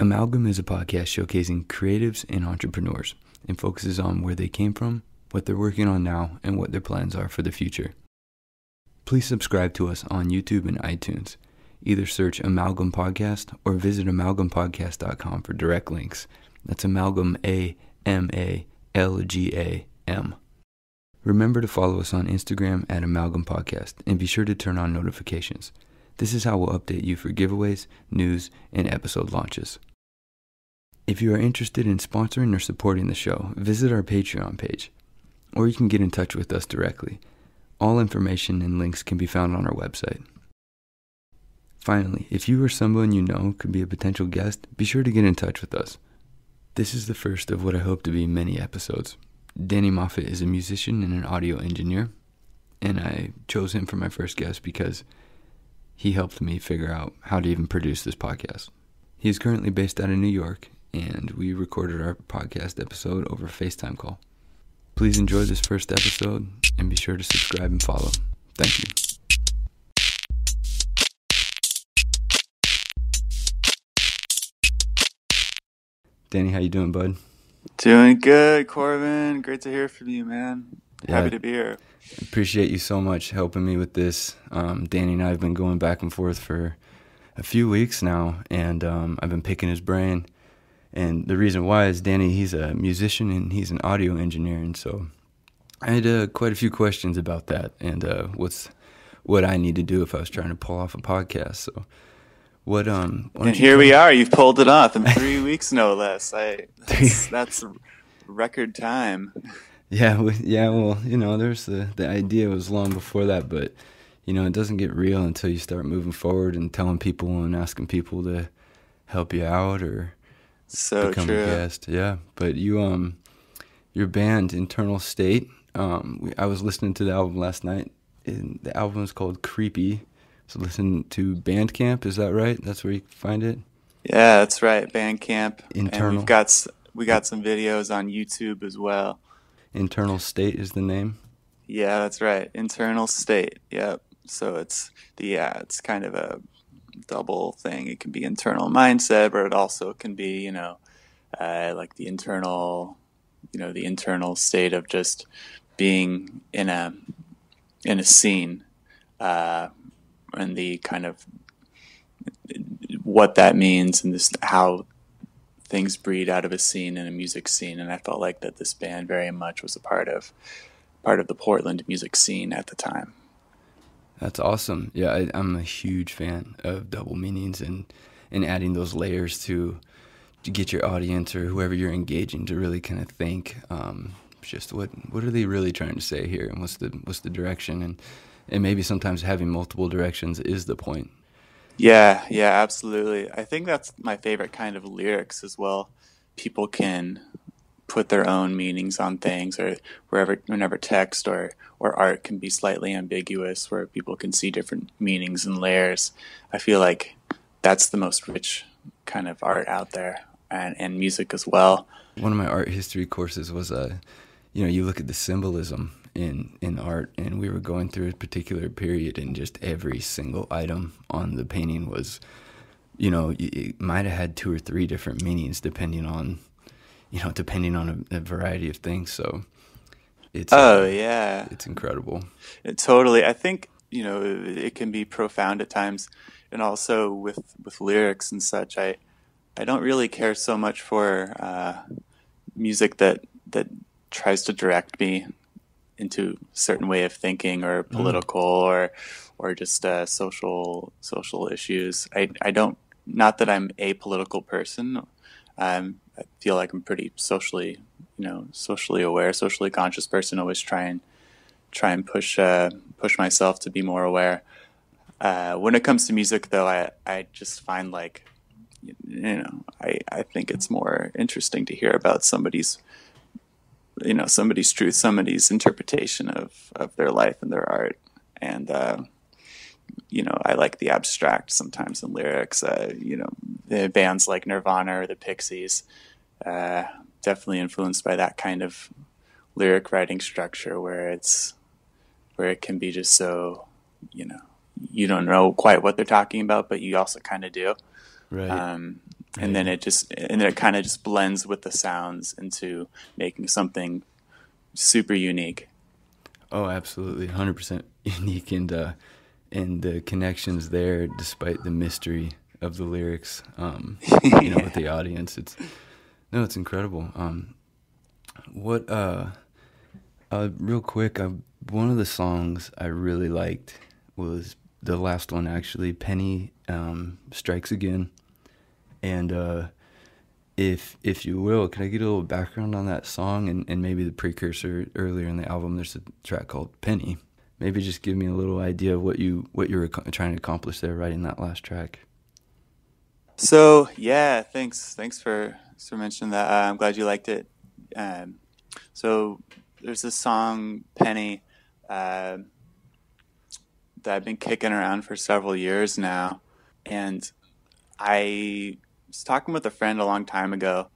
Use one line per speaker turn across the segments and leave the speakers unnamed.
Amalgam is a podcast showcasing creatives and entrepreneurs and focuses on where they came from, what they're working on now, and what their plans are for the future. Please subscribe to us on YouTube and iTunes. Either search Amalgam Podcast or visit amalgampodcast.com for direct links. That's Amalgam A M A L G A M. Remember to follow us on Instagram at Amalgam Podcast and be sure to turn on notifications. This is how we'll update you for giveaways, news, and episode launches. If you are interested in sponsoring or supporting the show, visit our Patreon page, or you can get in touch with us directly. All information and links can be found on our website. Finally, if you or someone you know could be a potential guest, be sure to get in touch with us. This is the first of what I hope to be many episodes. Danny Moffat is a musician and an audio engineer, and I chose him for my first guest because he helped me figure out how to even produce this podcast. He is currently based out of New York, and we recorded our podcast episode over FaceTime call. Please enjoy this first episode and be sure to subscribe and follow. Thank you. Danny, how you doing, bud?
Doing good, Corbin. Great to hear from you, man.
Yeah.
Happy to be here.
Appreciate you so much helping me with this. Um, Danny and I have been going back and forth for a few weeks now, and um, I've been picking his brain. And the reason why is Danny, he's a musician and he's an audio engineer, and so I had uh, quite a few questions about that and uh, what's what I need to do if I was trying to pull off a podcast. So, what um?
And here we are. You've pulled it off in three weeks, no less. I that's, that's record time.
Yeah, we, yeah. Well, you know, there's the the idea was long before that, but you know, it doesn't get real until you start moving forward and telling people and asking people to help you out or
So
become
true.
a guest. Yeah, but you um, your band Internal State. Um, we, I was listening to the album last night, and the album is called Creepy. So listen to Bandcamp. Is that right? That's where you find it.
Yeah, that's right. Bandcamp. And
Internal.
we've got we got some videos on YouTube as well.
Internal State is the name.
Yeah, that's right. Internal state. Yep. So it's the yeah, it's kind of a double thing. It can be internal mindset, but it also can be, you know, uh, like the internal, you know, the internal state of just being in a in a scene, uh, and the kind of what that means and this how things breed out of a scene and a music scene. And I felt like that this band very much was a part of part of the Portland music scene at the time.
That's awesome. Yeah, I, I'm a huge fan of double meanings and and adding those layers to to get your audience or whoever you're engaging to really kind of think um, just what what are they really trying to say here and what's the what's the direction and and maybe sometimes having multiple directions is the point.
Yeah, yeah, absolutely. I think that's my favorite kind of lyrics as well. People can put their own meanings on things or wherever whenever text or or art can be slightly ambiguous where people can see different meanings and layers. I feel like that's the most rich kind of art out there and, and music as well.
One of my art history courses was uh, you know, you look at the symbolism in in art, and we were going through a particular period, and just every single item on the painting was, you know, it might have had two or three different meanings depending on, you know, depending on a, a variety of things. So, it's
Oh
uh,
yeah.
it's incredible.
It- totally. I think you know it can be profound at times, and also with with lyrics and such. I I don't really care so much for uh, music that that tries to direct me into a certain way of thinking or political or or just uh, social social issues. I I don't not that I'm a political person. Um, I feel like I'm pretty socially you know socially aware, socially conscious person. Always try and try and push uh, push myself to be more aware. Uh, when it comes to music, though, I I just find like you know I I think it's more interesting to hear about somebody's you know somebody's truth, somebody's interpretation of of their life and their art, and uh, you know I like the abstract sometimes in lyrics. Uh, you know the bands like Nirvana or the Pixies, uh, definitely influenced by that kind of lyric writing structure where it's where it can be just so you know you don't know quite what they're talking about but you also kind of do
Right.
um, and then it just and then it kind of just blends with the sounds into making something super unique.
Oh, absolutely, hundred percent unique, and uh, and the connections there, despite the mystery of the lyrics, um, you know, with the audience, it's no, it's incredible. Um, what uh, uh, real quick, uh, one of the songs I really liked was the last one actually, Penny um, Strikes Again, and uh, if if you will, can I get a little background on that song and, and maybe the precursor earlier in the album? There's a track called Penny. Maybe just give me a little idea of what you what you were trying to accomplish there, writing that last track.
So yeah, thanks thanks for for mentioning that. Uh, I'm glad you liked it. Um, so there's this song Penny uh, that I've been kicking around for several years now, and I was talking with a friend a long time ago.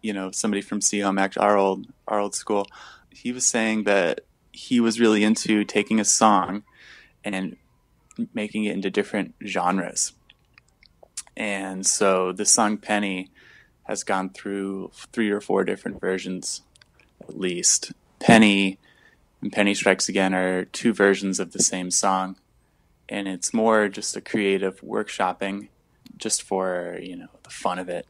You know, somebody from CHOM, actually our old our old school. He was saying that he was really into taking a song and making it into different genres. And so the song Penny has gone through three or four different versions at least. Penny and Penny Strikes Again are two versions of the same song. And it's more just a creative workshopping just for, you know, the fun of it.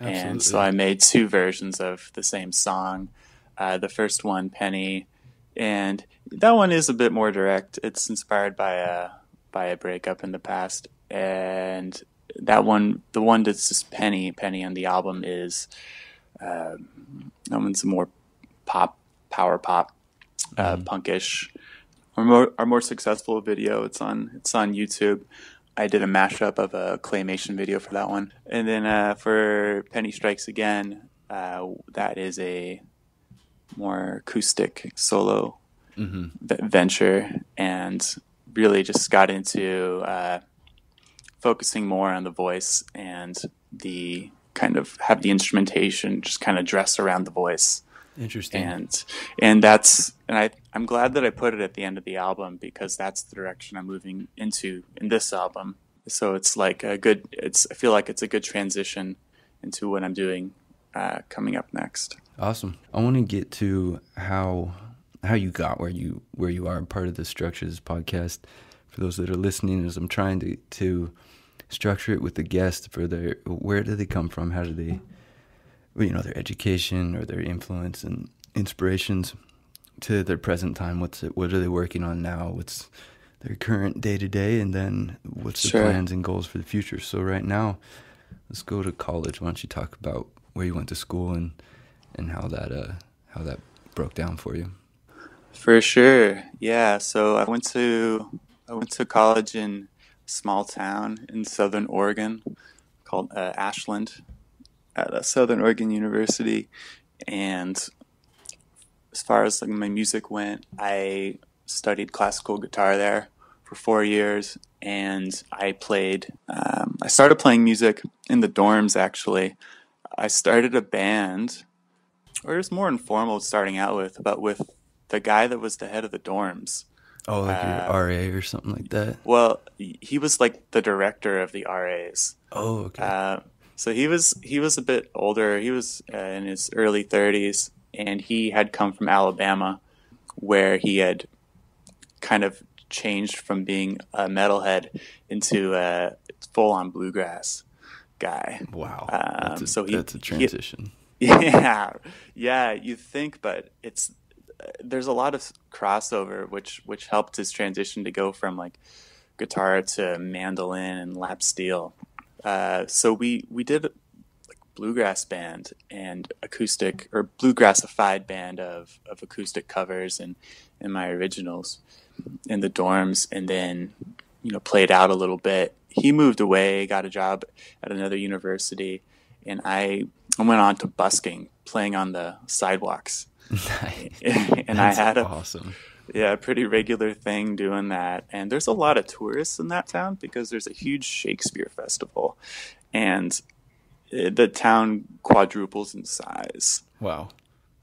Absolutely. And so I made two versions of the same song. Uh, the first one, Penny, and that one is a bit more direct. It's inspired by a by a breakup in the past, and that one, the one that's just Penny, Penny on the album is uh, that one's more pop, power pop, uh, mm. punkish. Our more, our more successful video, it's on it's on YouTube. I did a mashup of a claymation video for that one, and then uh, for Penny Strikes Again, uh, that is a more acoustic solo mm-hmm. venture, and really just got into uh, focusing more on the voice and the kind of have the instrumentation just kind of dress around the voice
Interesting.
And and that's and I I'm glad that I put it at the end of the album because that's the direction I'm moving into in this album. So it's like a good it's I feel like it's a good transition into what I'm doing uh, coming up next.
Awesome. I want to get to how how you got where you where you are part of the structures podcast. For those that are listening, as I'm trying to to structure it with the guest for their where do they come from? How do they you know their education or their influence and inspirations to their present time. What's it? What are they working on now? What's their current day to day, and then what's sure. the plans and goals for the future? So right now, let's go to college. Why don't you talk about where you went to school and and how that uh how that broke down for you?
For sure, yeah. So I went to I went to college in small town in Southern Oregon called uh, Ashland, at Southern Oregon University, and as far as like my music went, I studied classical guitar there for four years, and I played. Um, I started playing music in the dorms. Actually, I started a band, or it was more informal starting out with, but with the guy that was the head of the dorms.
Oh, like uh, your RA or something like that.
Well, he was like the director of the RAs.
Oh, okay.
Uh, so he was he was a bit older. He was uh, in his early 30s, and he had come from Alabama, where he had kind of changed from being a metalhead into a full-on bluegrass guy.
Wow, um, that's a, so he, that's a transition.
He, yeah, yeah, you think, but it's there's a lot of crossover, which which helped his transition to go from like guitar to mandolin and lap steel. Uh, so we we did like bluegrass band and acoustic or bluegrassified band of, of acoustic covers and and my originals in the dorms, and then you know played out a little bit. He moved away, got a job at another university, and I I went on to busking, playing on the sidewalks. And I had a
awesome
yeah, pretty regular thing doing that. And there's a lot of tourists in that town because there's a huge Shakespeare festival. And uh, the town quadruples in size.
Wow.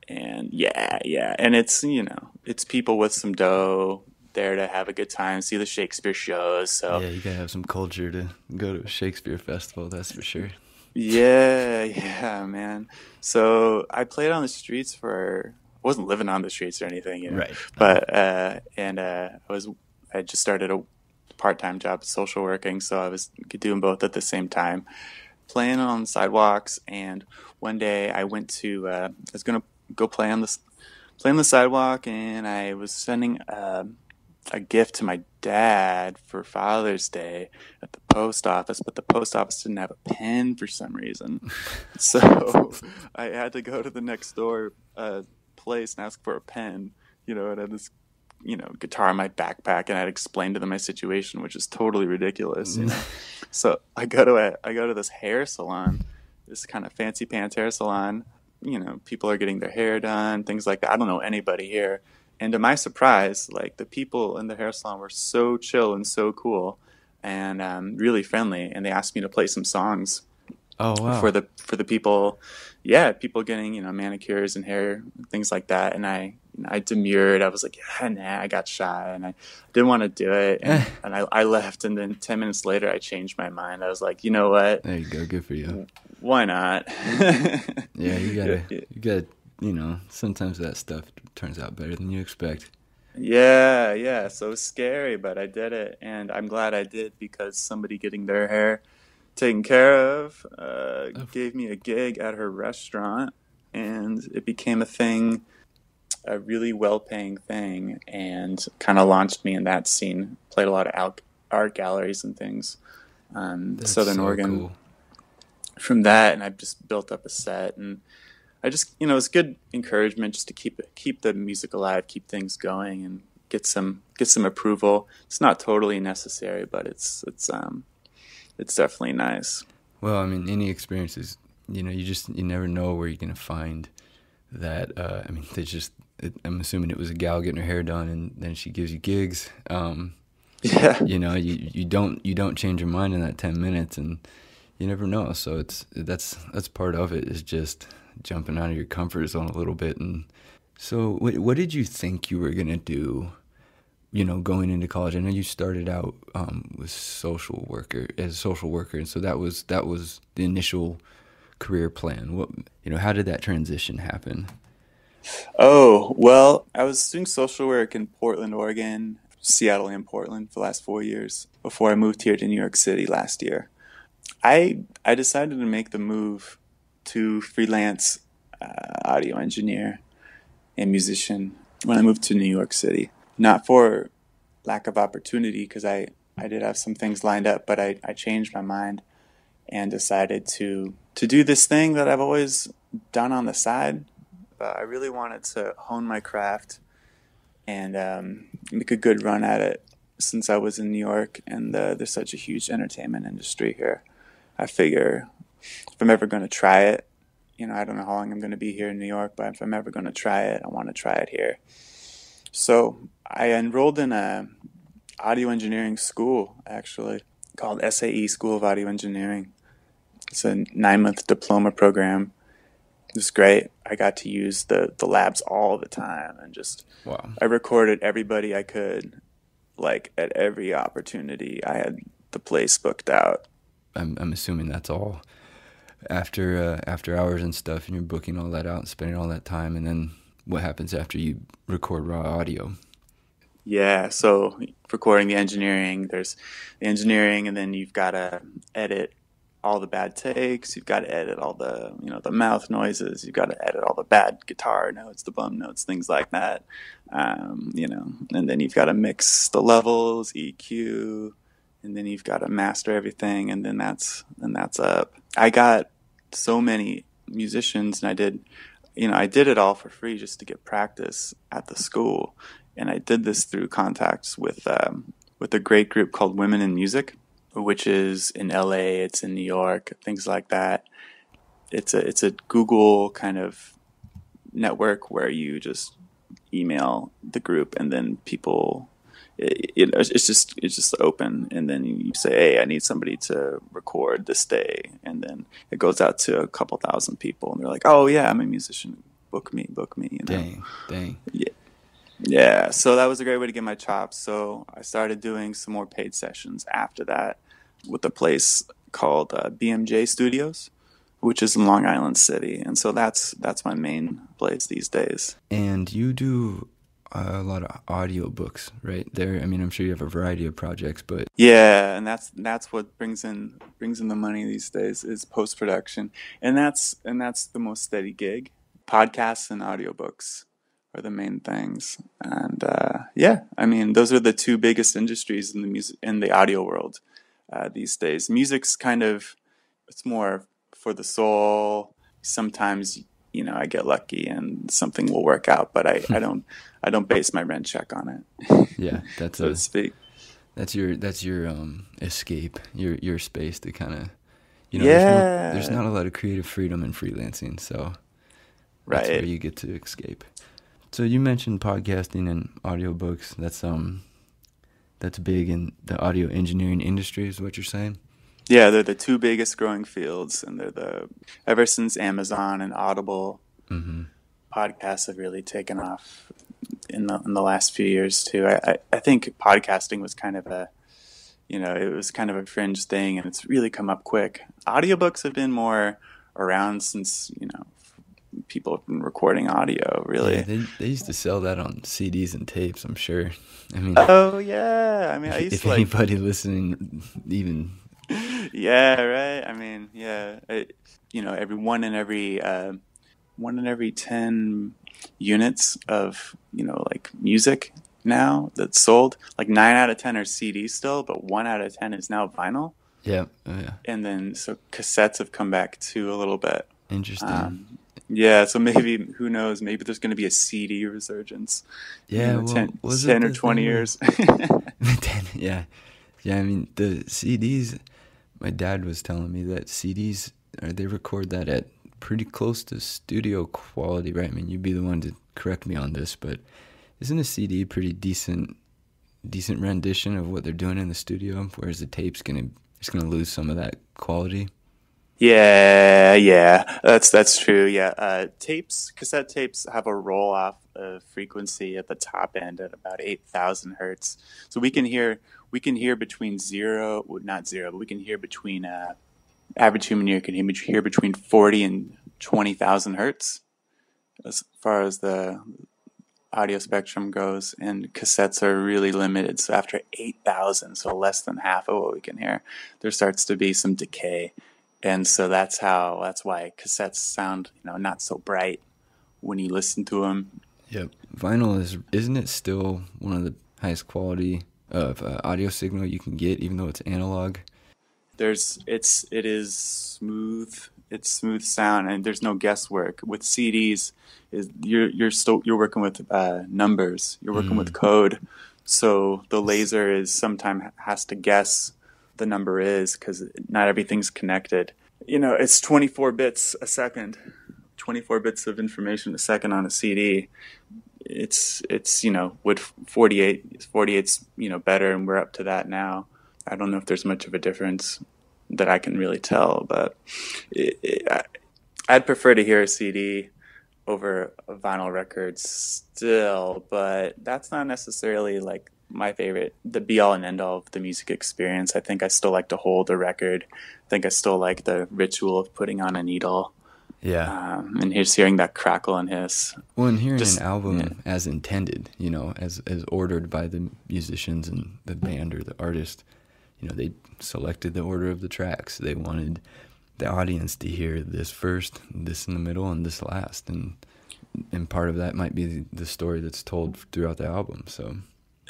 And yeah, yeah. And it's, you know, it's people with some dough there to have a good time, see the Shakespeare shows. So
Yeah, you gotta have some culture to go to a Shakespeare festival, that's for sure.
Yeah, yeah, man. So I played on the streets for. I wasn't living on the streets or anything, you know.
Right.
But uh, and uh, I was. I just started a part-time job social working, so I was doing both at the same time, playing on sidewalks. And one day I went to. Uh, I was gonna go play on the play on the sidewalk, and I was sending. Um, a gift to my dad for Father's Day at the post office, but the post office didn't have a pen for some reason. so I had to go to the next door uh, place and ask for a pen. You know, and I had this, you know, guitar in my backpack, and I'd explain to them my situation, which is totally ridiculous. You know, so I go to a I go to this hair salon, this kind of fancy pants hair salon. You know, people are getting their hair done, things like that. I don't know anybody here and to my surprise, like the people in the hair salon were so chill and so cool, and um, really friendly. And they asked me to play some songs.
Oh wow!
For the for the people, yeah, people getting you know manicures and hair things like that. And I you know, I demurred. I was like, yeah, nah, I got shy, and I didn't want to do it. And, and I, I left. And then ten minutes later, I changed my mind. I was like, you know what?
There you go. Good for you.
Why not?
yeah, you gotta you gotta you know, sometimes that stuff turns out better than you expect.
Yeah, yeah. So scary, but I did it, and I'm glad I did because somebody getting their hair taken care of uh, gave me a gig at her restaurant, and it became a thing, a really well-paying thing, and kind of launched me in that scene. Played a lot of art galleries and things, um, Southern so Oregon. Cool. From that, and I've just built up a set and I just you know it's good encouragement just to keep keep the music alive, keep things going, and get some get some approval. It's not totally necessary, but it's it's um it's definitely nice.
Well, I mean, any experiences, you know, you just you never know where you're gonna find that. Uh, I mean, they just. It, I'm assuming it was a gal getting her hair done, and then she gives you gigs. Um,
yeah.
You know, you you don't you don't change your mind in that ten minutes, and you never know. So it's that's that's part of it. Is just jumping out of your comfort zone a little bit. And so, what, what did you think you were gonna do? You know, going into college. I know you started out um, with social worker as a social worker, and so that was that was the initial career plan. What you know, how did that transition happen?
Oh well, I was doing social work in Portland, Oregon, Seattle, and Portland for the last four years before I moved here to New York City last year. I I decided to make the move to freelance uh, audio engineer and musician when I moved to New York City. Not for lack of opportunity, because I, I did have some things lined up, but I, I changed my mind and decided to to do this thing that I've always done on the side. But I really wanted to hone my craft and um, make a good run at it since I was in New York and uh, there's such a huge entertainment industry here. I figure if I'm ever going to try it, you know, I don't know how long I'm going to be here in New York, but if I'm ever going to try it, I want to try it here. So I enrolled in a audio engineering school, actually, called SAE School of Audio Engineering. It's a nine month diploma program. It was great. I got to use the, the labs all the time and just,
wow.
I recorded everybody I could, like at every opportunity. I had the place booked out.
I'm, I'm assuming that's all after uh, after hours and stuff, and you're booking all that out and spending all that time, and then what happens after you record raw audio?
Yeah, so recording the engineering, there's the engineering, and then you've got to edit all the bad takes. You've got to edit all the you know the mouth noises. You've got to edit all the bad guitar notes, the bum notes, things like that. Um, you know, and then you've got to mix the levels, EQ, and then you've got to master everything, and then that's and that's up. I got so many musicians, and I did, you know, I did it all for free just to get practice at the school, and I did this through contacts with um, with a great group called Women in Music, which is in LA, it's in New York, things like that. It's a it's a Google kind of network where you just email the group and then people it, it, it's just it's just open and then you say hey i need somebody to record this day. And then it goes out to a couple thousand people and they're like oh yeah i'm a musician. Book me book me you
know? dang dang.
Yeah. Yeah so that was a great way to get my chops. So i started doing some more paid sessions after that with a place called uh, bmj studios which is in Long Island City, and so that's that's my main place these days.
And you do a lot of audio books, right? There, I mean, I'm sure you have a variety of projects, but
yeah, and that's that's what brings in brings in the money these days is post production, and that's and that's the most steady gig. Podcasts and audiobooks are the main things, and uh, yeah, I mean, those are the two biggest industries in the music in the audio world uh, these days. Music's kind of it's more for the soul. Sometimes you know I get lucky and something will work out, but I, I don't I don't base my rent check on it.
Yeah, that's
so
a,
to speak.
that's your that's your um escape, your your space to kind of you know.
Yeah.
There's, no, there's not a lot of creative freedom in freelancing, so that's where you get to escape. So you mentioned podcasting and audiobooks. That's um that's big in the audio engineering industry, is what you're saying.
Yeah, they're the two biggest growing fields, and they're the ever since Amazon and Audible
Mm-hmm.
podcasts have really taken off in the in the last few years too. I, I, think podcasting was kind of a you know, it was kind of a fringe thing and it's really come up quick. Audiobooks have been more around since, you know, people have been recording audio, really.
Yeah, they they used to sell that on CDs and tapes. I'm sure. I mean,
Oh yeah. I mean, I used
if
to like
anybody listening even
yeah, right. I mean, yeah, it, you know, every one in every uh, one in every ten units of you know like music now that's sold, like nine out of ten are CDs still, but one out of ten is now vinyl.
yeah, oh, yeah,
And then so cassettes have come back too a little bit.
interesting.
Um, yeah, so maybe who knows? Maybe there's going to be a CD resurgence.
yeah, well,
10,
was
10 or twenty years.
10, yeah. Yeah, I mean, the CDs, my dad was telling me that CDs, uh, they record that at pretty close to studio quality, right? I mean, you'd be the one to correct me on this, but isn't a CD pretty decent, decent rendition of what they're doing in the studio? Whereas the tape's gonna, it's gonna lose some of that quality.
Yeah, yeah, that's that's true. Yeah, uh, tapes, cassette tapes have a roll off of frequency at the top end at about eight thousand hertz. So we can hear we can hear between zero, not zero, but we can hear between uh, average human ear can hear, between forty and twenty thousand hertz as far as the audio spectrum goes. And cassettes are really limited. So after eight thousand, so less than half of what we can hear, there starts to be some decay and so that's how that's why cassettes sound you know not so bright when you listen to them
Yep. Vinyl is, isn't it still one of the highest quality of uh, audio signal you can get, even though it's analog?
there's it's it is smooth it's smooth sound and there's no guesswork. With cds is you're you're still you're working with uh, numbers. You're working with code. So the laser is sometimes has to guess the number is because not everything's connected. You know it's 24 bits a second. 24 bits of information a second on a cd it's it's you know with 48 48's you know better and we're up to that now i don't know if there's much of a difference that i can really tell but it, it, I, i'd prefer to hear a cd over a vinyl record still but that's not necessarily like my favorite the be all and end all of the music experience. I think i still like to hold a record. I think i still like the ritual of putting on a needle
Yeah.
um, and just hearing that crackle and hiss
Well, and hearing
Just-
an album
yeah.
as intended, you know, as as ordered by the musicians and the band or the artist, you know, they selected the order of the tracks. They wanted the audience to hear this first, this in the middle, and this last, and and part of that might be the, the story that's told throughout the album. So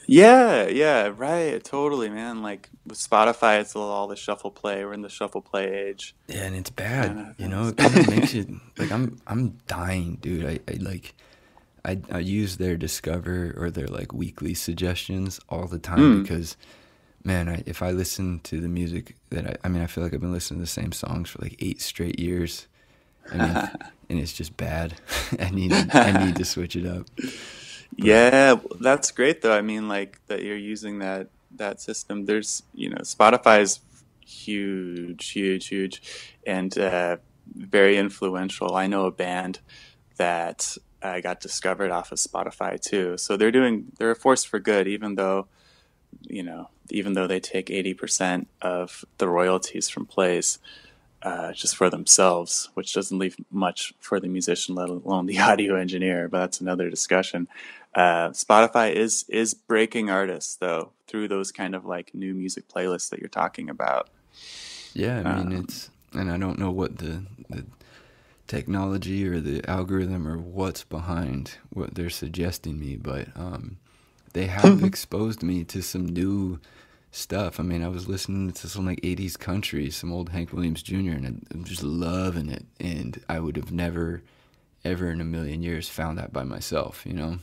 Yeah, yeah, right. Totally, man. Like with Spotify, it's all the shuffle play. We're in the shuffle play age.
yeah, and it's bad,
Kinda
you know. It kind of makes you like I'm I'm dying, dude. I, I like. I, I use their Discover or their like weekly suggestions all the time
Mm.
because, man, I, if I listen to the music that I, I mean, I feel like I've been listening to the same songs for like eight straight years. I mean, and it's just bad. I need I need to switch it up.
Yeah, that's great though. I mean, like that you're using that that system. There's, you know, Spotify is huge, huge, huge, and uh, very influential. I know a band that I got discovered off of Spotify too. So they're doing they're a force for good, even though, you know, even though they take eighty percent of the royalties from plays. Uh, just for themselves, which doesn't leave much for the musician, let alone the audio engineer. But that's another discussion. Uh, Spotify is is breaking artists though through those kind of like new music playlists that you're talking about.
Yeah, I mean um, it's, and I don't know what the the technology or the algorithm or what's behind what they're suggesting me, but um, they have exposed me to some new stuff. I mean, I was listening to some like 80s country, some old Hank Williams Jr., and I'm just loving it. And I would have never, ever in a million years found that by myself, you know?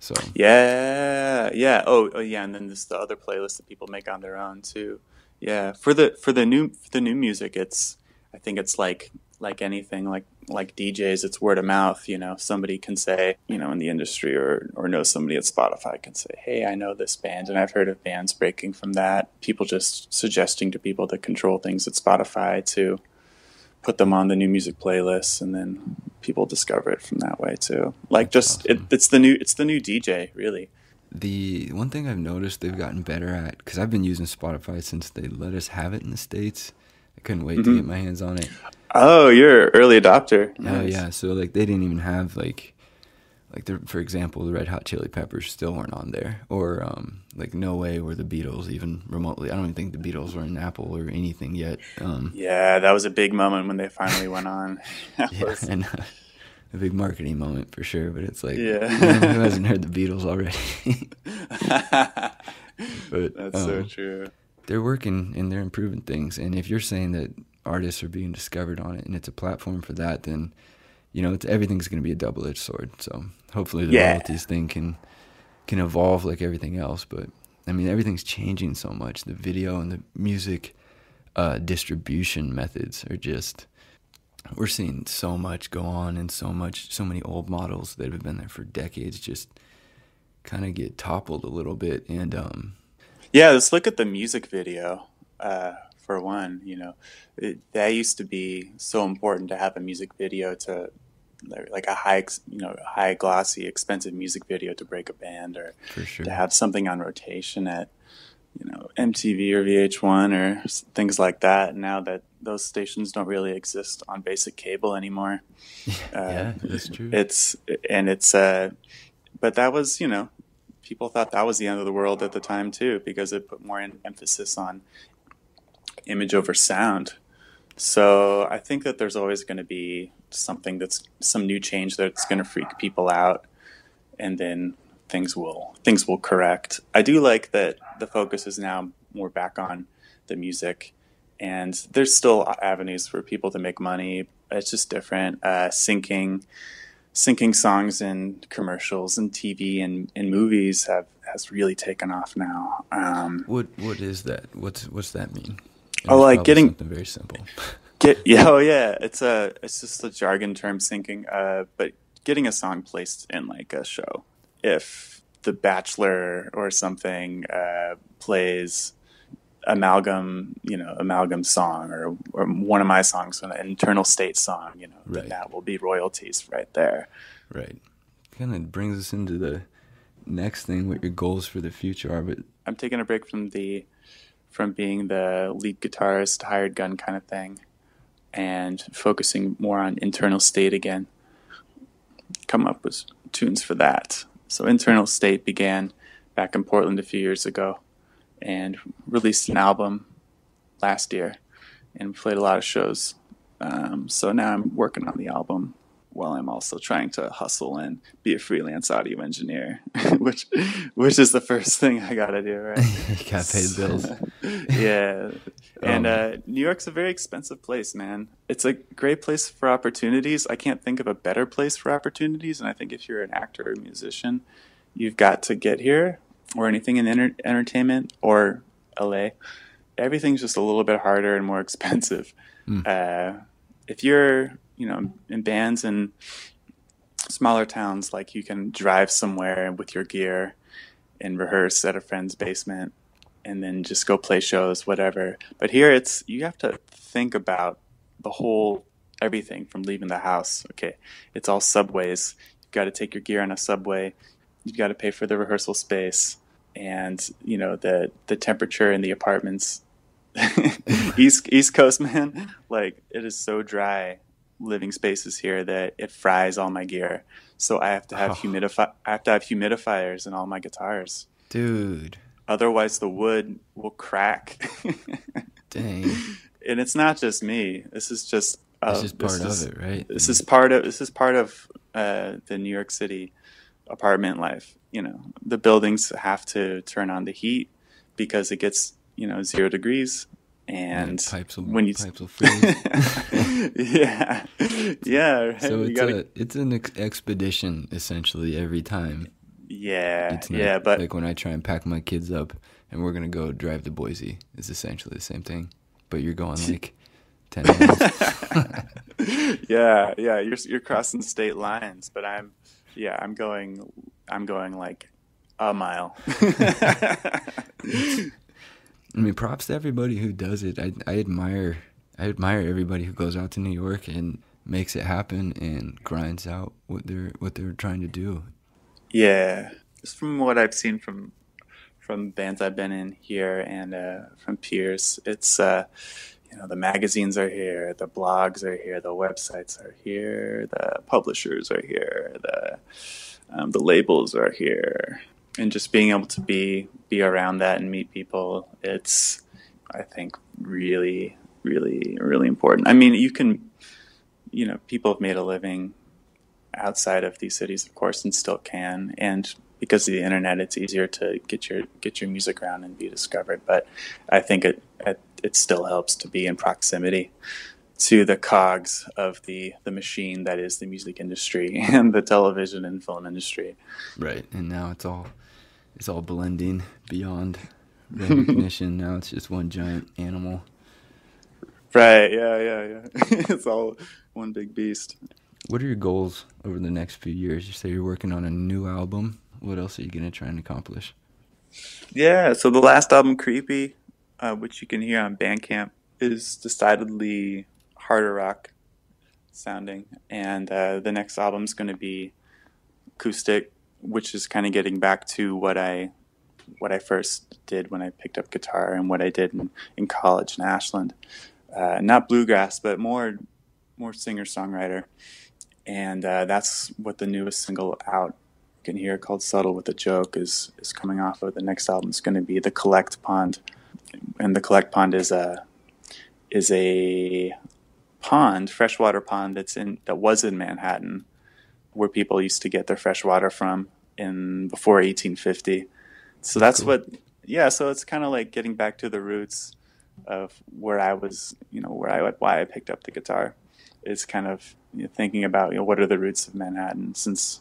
So.
Yeah, yeah. Oh, oh yeah. And then there's the other playlist that people make on their own too. Yeah. For the, for the new, for the new music, it's, I think it's like like anything like like DJs it's word of mouth you know. Somebody can say you know in the industry or or know somebody at Spotify can say hey I know this band and I've heard of bands breaking from that. People just suggesting to people that control things at Spotify to put them on the new music playlists and then people discover it from that way too. Like just awesome. it, it's the new it's the new DJ really.
The one thing I've noticed they've gotten better at because I've been using Spotify since they let us have it in the states. I couldn't wait mm-hmm. to get my hands on it
Oh, you're an early adopter.
Oh nice. yeah, so like they didn't even have like like the, for example, the Red Hot Chili Peppers still weren't on there, or um, like no way were the Beatles even remotely. I don't even think the Beatles were in Apple or anything yet. Um,
yeah, that was a big moment when they finally went on.
yeah, and uh, a big marketing moment for sure. But it's like, yeah, who hasn't heard the Beatles already?
but that's um, so true.
They're working and they're improving things, and if you're saying that artists are being discovered on it, and it's a platform for that, then you know, it's, everything's going to be a double edged sword. So hopefully the yeah. royalties thing can can evolve like everything else. But I mean, everything's changing so much. The video and the music uh, distribution methods are just we're seeing so much go on and so much so many old models that have been there for decades just kind of get toppled a little bit and um
yeah let's look at the music video uh for one. You know, it, that used to be so important to have a music video to like a high, you know, high glossy, expensive music video to break a band, or sure. to have something on rotation at you know MTV or VH1 or things like that. Now that those stations don't really exist on basic cable anymore.
yeah, uh, that's true.
It's and it's uh, but that was you know people thought that was the end of the world at the time too because it put more emphasis on image over sound. So I think that there's always going to be something that's some new change that's going to freak people out, and then things will things will correct. I do like that the focus is now more back on the music, and there's still avenues for people to make money. It's just different. Uh, syncing syncing songs in commercials and TV and in movies have has really taken off now. Um,
what what is that? What's what's that mean?
Oh, like getting
something very simple.
Get yeah, oh yeah, it's a it's just a jargon term syncing. Uh, but getting a song placed in like a show, if The Bachelor or something uh, plays amalgam, you know, amalgam song or, or one of my songs, an internal state song, you know, right. then that will be royalties right there.
Right. Kind of brings us into the next thing, what your goals for the future are. But
I'm taking a break from the from being the lead guitarist, hired gun kind of thing, and focusing more on internal state again. Come up with tunes for that. So internal state began back in Portland a few years ago, and released an album last year, and played a lot of shows. Um, so now I'm working on the album while I'm also trying to hustle and be a freelance audio engineer, which which is the first thing I got to do, right?
you got to pay the bills.
yeah. And um, uh, New York's a very expensive place, man. It's a great place for opportunities. I can't think of a better place for opportunities. And I think if you're an actor or musician, you've got to get here or anything in enter- entertainment or LA. Everything's just a little bit harder and more expensive. Mm. Uh, if you're you know in bands in smaller towns like you can drive somewhere with your gear and rehearse at a friend's basement and then just go play shows whatever. But here it's you have to think about the whole everything from leaving the house. Okay it's all subways. You've got to take your gear on a subway. You've got to pay for the rehearsal space and you know the the temperature in the apartments. East East Coast man, like it is so dry living spaces here that it fries all my gear. So I have to have oh. humidify I have to have humidifiers in all my guitars.
Dude.
Otherwise the wood will crack.
Dang.
And it's not just me. This is just
uh, this is part is, of it, right?
This is part of this is part of uh, the New York City apartment life. You know, the buildings have to turn on the heat because it gets you know zero degrees and
pipes will, when you pipes will freeze.
yeah, yeah. Right?
So it's gotta... a it's an ex- expedition essentially every time.
Yeah, it's not, yeah, but
like when I try and pack my kids up and we're gonna go drive to Boise, it's essentially the same thing, but you're going like ten miles.
yeah, yeah. You're you're crossing state lines, but I'm yeah, I'm going I'm going like a mile.
I mean, props to everybody who does it. I I admire I admire everybody who goes out to New York and makes it happen and grinds out what they're what they're trying to do.
Yeah, just from what I've seen from from bands I've been in here and uh, from peers, it's uh, you know the magazines are here, the blogs are here, the websites are here, the publishers are here, the um, the labels are here and just being able to be be around that and meet people it's i think really really really important. I mean you can you know people have made a living outside of these cities of course and still can and because of the internet it's easier to get your get your music around and be discovered but i think it it, it still helps to be in proximity to the cogs of the the machine that is the music industry and the television and film industry.
Right and now it's all it's all blending beyond recognition. now it's just one giant animal.
Right. Yeah. Yeah. Yeah. it's all one big beast.
What are your goals over the next few years? You say you're working on a new album. What else are you gonna try and accomplish?
Yeah. So the last album, Creepy, uh, which you can hear on Bandcamp, is decidedly harder rock sounding, and uh, the next album is going to be acoustic which is kind of getting back to what I what I first did when I picked up guitar and what I did in, in college in Ashland. Uh, not bluegrass, but more more singer songwriter, and uh, that's what the newest single out you can hear called "Subtle with a Joke" is is coming off of. The next album is going to be "The Collect Pond," and the Collect Pond is a is a pond, freshwater pond that's in that was in Manhattan where people used to get their fresh water from in before 1850. So that's cool. what, yeah. So it's kind of like getting back to the roots of where I was, you know, where I why I picked up the guitar. Is kind of you know, thinking about you know what are the roots of Manhattan since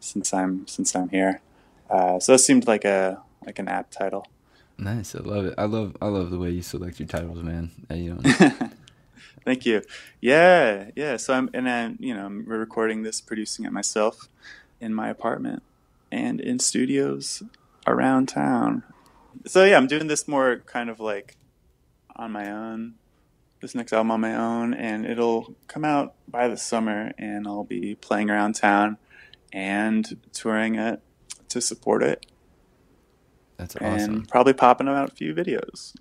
since I'm since I'm here. Uh, so it seemed like a like an apt title.
Nice, I love it. I love I love the way you select your titles, man. You know,
Thank you. Yeah, yeah. So I'm and I'm you know I'm recording this, producing it myself in my apartment and in studios around town. So yeah, I'm doing this more kind of like on my own. This next album on my own, and it'll come out by the summer, and I'll be playing around town and touring it to support it.
That's awesome.
And probably popping out a few videos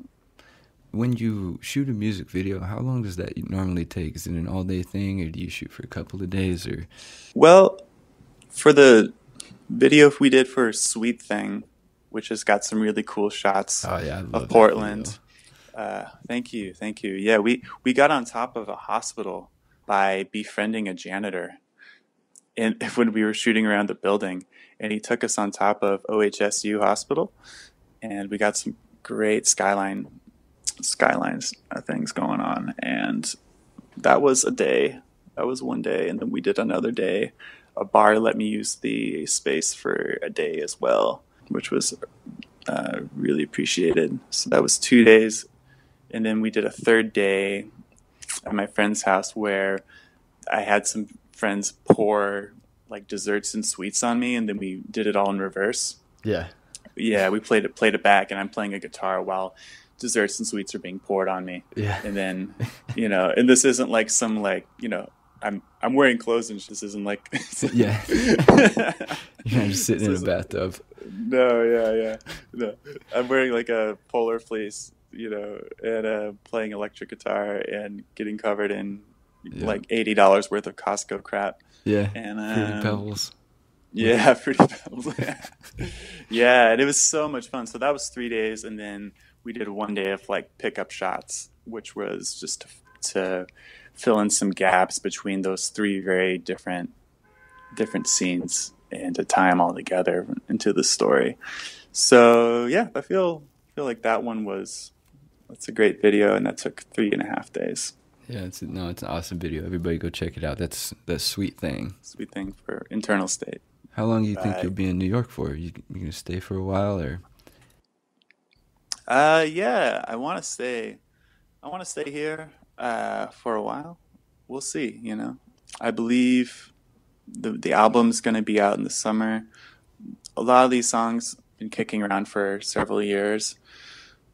when you shoot a music video, how long does that normally take? Is it an all day thing, or do you shoot for a couple of days? Or
well, for the video we did for Sweet Thing, which has got some really cool shots
oh, yeah,
of Portland. Uh, thank you, thank you. Yeah, we we got on top of a hospital by befriending a janitor, and when we were shooting around the building, and he took us on top of OHSU Hospital, and we got some great skyline skylines uh, things going on, and that was a day. That was one day, and then we did another day. A bar let me use the space for a day as well, which was uh, really appreciated. So that was two days, and then we did a third day at my friend's house where I had some friends pour like desserts and sweets on me, and then we did it all in reverse.
Yeah,
yeah, we played it played it back, and I'm playing a guitar while desserts and sweets are being poured on me.
Yeah.
And then, you know, and this isn't like some like, you know, I'm I'm wearing clothes and this isn't like
Yeah. You're just sitting in a bathtub.
No, yeah, yeah. No. I'm wearing like a polar fleece you know, and uh, playing electric guitar and getting covered in
Yeah.
like eighty dollars worth of Costco crap.
Yeah.
And um,
Pebbles.
Yeah, Fruity Pebbles. yeah, and it was so much fun. So that was three days, and then we did one day of like pickup shots, which was just to, to fill in some gaps between those three very different different scenes and to tie them all together into the story. So yeah, I feel feel like that one was that's a great video, and that took three and a half days.
Yeah, it's no, it's an awesome video. Everybody go check it out. That's that sweet thing.
Sweet thing for internal state.
How long do you think you'll be in New York for? You you gonna stay for a while or?
Uh, yeah, I want to stay. I want to stay here uh, for a while. We'll see. You know, I believe the the album's going to be out in the summer. A lot of these songs been kicking around for several years,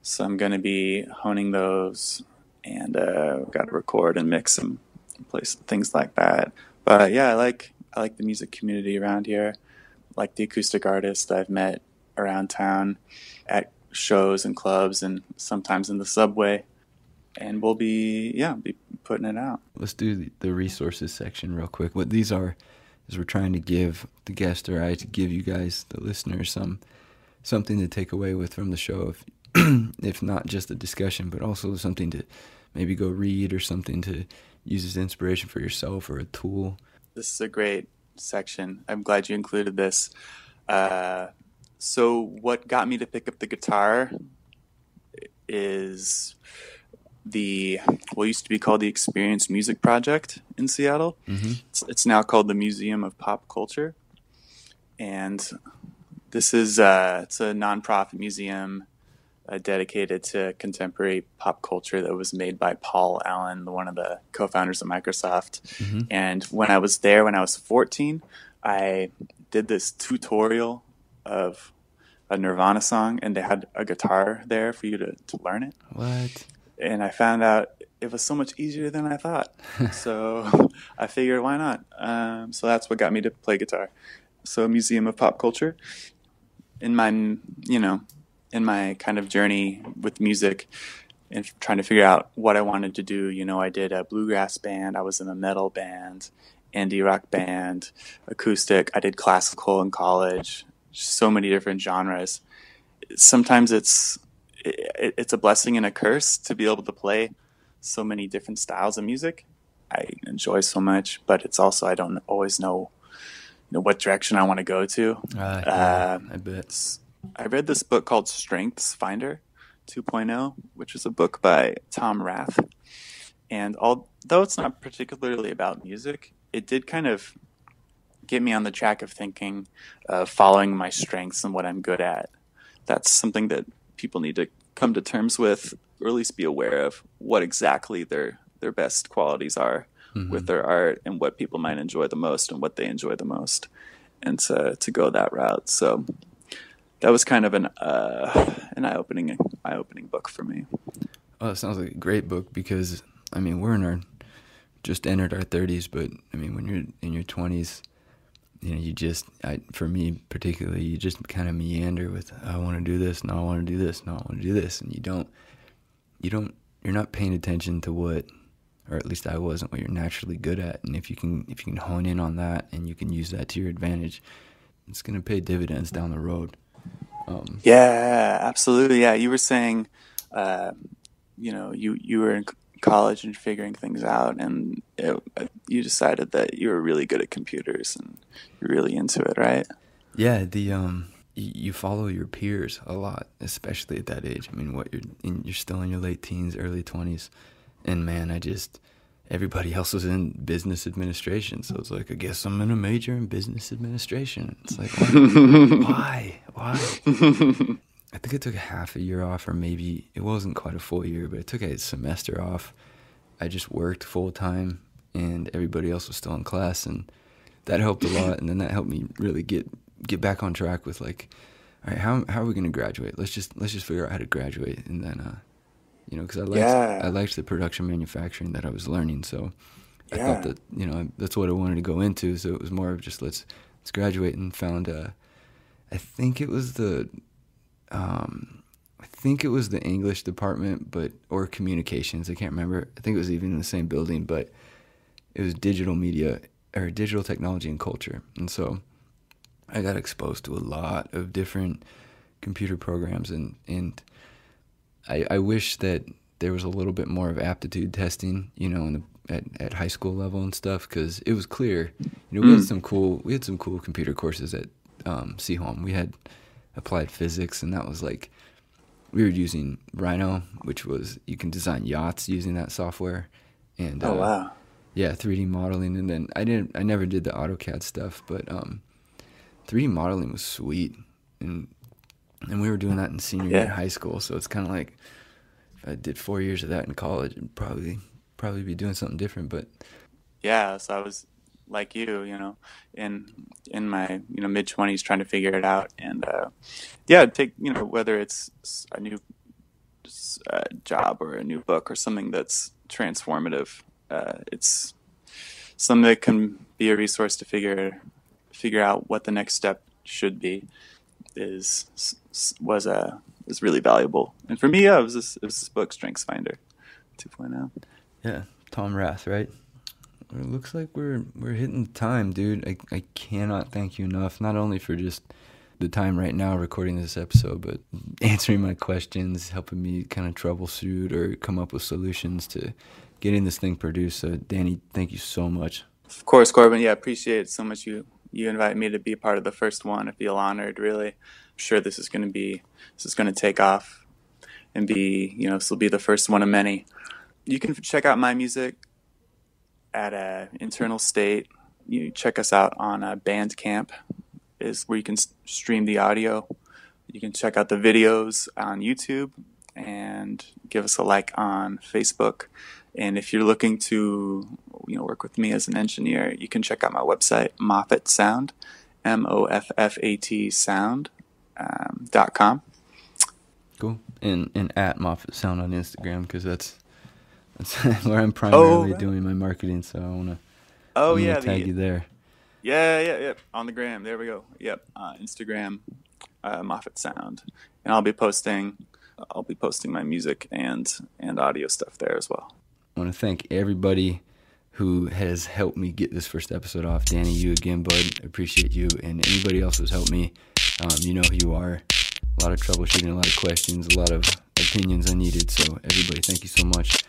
so I'm going to be honing those, and uh, got to record and mix them, some things like that. But yeah, I like I like the music community around here. I like the acoustic artists I've met around town at shows and clubs and sometimes in the subway and we'll be yeah be putting it out
Let's do the, the resources section real quick. What these are is we're trying to give the guest or I to give you guys, the listeners, some something to take away with from the show. If if not just a discussion, but also something to maybe go read or something to use as inspiration for yourself or a tool.
this is a great section i'm glad you included this uh, so what got me to pick up the guitar is the what used to be called the experience music project in seattle
Mm-hmm.
It's, it's now called the Museum of Pop Culture, and this is uh, it's a nonprofit museum uh, dedicated to contemporary pop culture that was made by Paul Allen, one of the co-founders of Microsoft.
Mhm.
And when I was there, when I was 14, I did this tutorial of a Nirvana song, and they had a guitar there for you to, to learn it
What?
and I found out it was so much easier than I thought. so I figured, why not? Um, so that's what got me to play guitar. So Museum of Pop Culture. In my, you know, in my kind of journey with music and trying to figure out what I wanted to do, you know, I did a bluegrass band. I was in a metal band, indie rock band, acoustic. I did classical in college. So many different genres. Sometimes it's it, it's a blessing and a curse to be able to play so many different styles of music. I enjoy so much, but it's also I don't always know, you know what direction I want to go to.
Uh, yeah,
Um,
I bet.
I read this book called Strengths Finder 2.0, which is a book by Tom Rath. And although it's not particularly about music, it did kind of get me on the track of thinking of following my strengths and what I'm good at. That's something that people need to come to terms with, or at least be aware of what exactly their their best qualities are
Mhm.
with their art and what people might enjoy the most and what they enjoy the most, and to to go that route. So that was kind of an uh, an eye opening eye opening book for me.
Oh, it sounds like a great book because I mean we're in our just entered our thirties, but I mean when you're in your twenties, you know you just I, for me particularly you just kind of meander with I want to do this, no I want to do this, no I want to do this, and you don't you don't you're not paying attention to what or at least I wasn't what you're naturally good at, and if you can if you can hone in on that and you can use that to your advantage, it's gonna pay dividends down the road. Um,
Yeah, absolutely. Yeah, you were saying, uh, you know, you you were college and figuring things out, and it, you decided that you were really good at computers and you're really into it, right?
Yeah, the um, you follow your peers a lot, especially at that age. I mean, what you're in, you're still in your late teens, early twenties, and man, I just everybody else was in business administration, so it's like I guess I'm gonna major in business administration. It's like why, why? why? I think I took a half a year off, or maybe it wasn't quite a full year, but I took a semester off. I just worked full time, and everybody else was still in class, and that helped a lot. And then that helped me really get get back on track with like, all right, how how are we gonna graduate? Let's just let's just figure out how to graduate, and then uh, you know, because I liked
Yeah.
I liked the production manufacturing that I was learning, so I
Yeah.
thought that you know that's what I wanted to go into. So it was more of just let's let's graduate and found uh, I think it was the um, I think it was the English department, but or communications. I can't remember. I think it was even in the same building, but it was digital media or digital technology and culture. And so I got exposed to a lot of different computer programs and and I, I wish that there was a little bit more of aptitude testing, you know, in the at, at high school level and stuff because it was clear. You know, we mm. had some cool we had some cool computer courses at um, Seaholm. We had applied physics, and that was like we were using Rhino, which was you can design yachts using that software. And
oh uh, wow,
yeah, 3D modeling. And then I didn't, I never did the AutoCAD stuff, but um, 3D modeling was sweet, and and we were doing that in senior yeah. year high school. So it's kind of like if I did four years of that in college, I'd probably probably be doing something different. But
yeah, so I was like you, you know, in in my you know mid twenties trying to figure it out, and uh, yeah, take you know whether it's a new uh, job or a new book or something that's transformative. Uh, it's something that can be a resource to figure figure out what the next step should be. Is was a uh, is really valuable, and for me, yeah, it was this, it was this book, Strengths Finder, 2.0.
Yeah, Tom Rath, right? It looks like we're we're hitting time, dude. I I cannot thank you enough. Not only for just the time right now recording this episode, but answering my questions, helping me kind of troubleshoot or come up with solutions to getting this thing produced. So, Danny, thank you so much.
Of course, Corbin. Yeah, appreciate it so much. You you invite me to be part of the first one. I feel honored. Really, I'm sure this is going to be this is going to take off and be you know this will be the first one of many. You can check out my music at a internal state. You check us out on a Bandcamp is where you can stream the audio. You can check out the videos on YouTube and give us a like on Facebook. And if you're looking to you know work with me as an engineer, you can check out my website Moffat Sound, M O F F A T Sound um, dot com.
Cool. And and at Moffat Sound on Instagram because that's that's where I'm primarily oh, right. doing my marketing. So I want to.
Oh yeah,
tag the, you there.
Yeah, yeah, yeah. On the gram. There we go. Yep. Uh, Instagram, uh, Moffat Sound, and I'll be posting. I'll be posting my music and and audio stuff there as well.
I want to thank everybody who has helped me get this first episode off. Danny, you again, bud. Appreciate you, and anybody else who's helped me. Um, you know who you are. A lot of troubleshooting, a lot of questions, a lot of opinions I needed. So everybody, thank you so much.